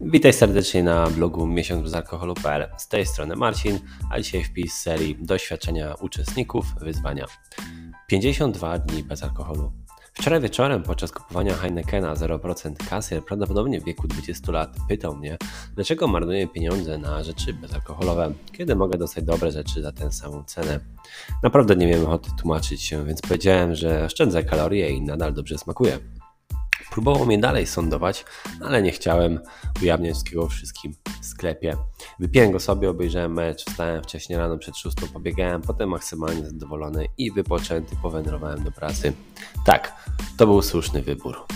Witaj serdecznie na blogu miesiąc bez alkoholu.pl. Z tej strony Marcin, a dzisiaj wpis z serii doświadczenia uczestników wyzwania. 52 dni bez alkoholu. Wczoraj wieczorem podczas kupowania Heinekena 0% kasjer, prawdopodobnie w wieku 20 lat, pytał mnie, dlaczego marnuję pieniądze na rzeczy bezalkoholowe, kiedy mogę dostać dobre rzeczy za tę samą cenę. Naprawdę nie miałem ochoty tłumaczyć się, więc powiedziałem, że oszczędzę kalorie i nadal dobrze smakuje. Próbował mnie dalej sądować, ale nie chciałem ujawniać wszystkiego wszystkim w sklepie. Wypiłem go sobie, obejrzałem mecz, wstałem wcześniej rano przed szóstą, pobiegałem, potem maksymalnie zadowolony i wypoczęty powędrowałem do pracy. Tak, to był słuszny wybór.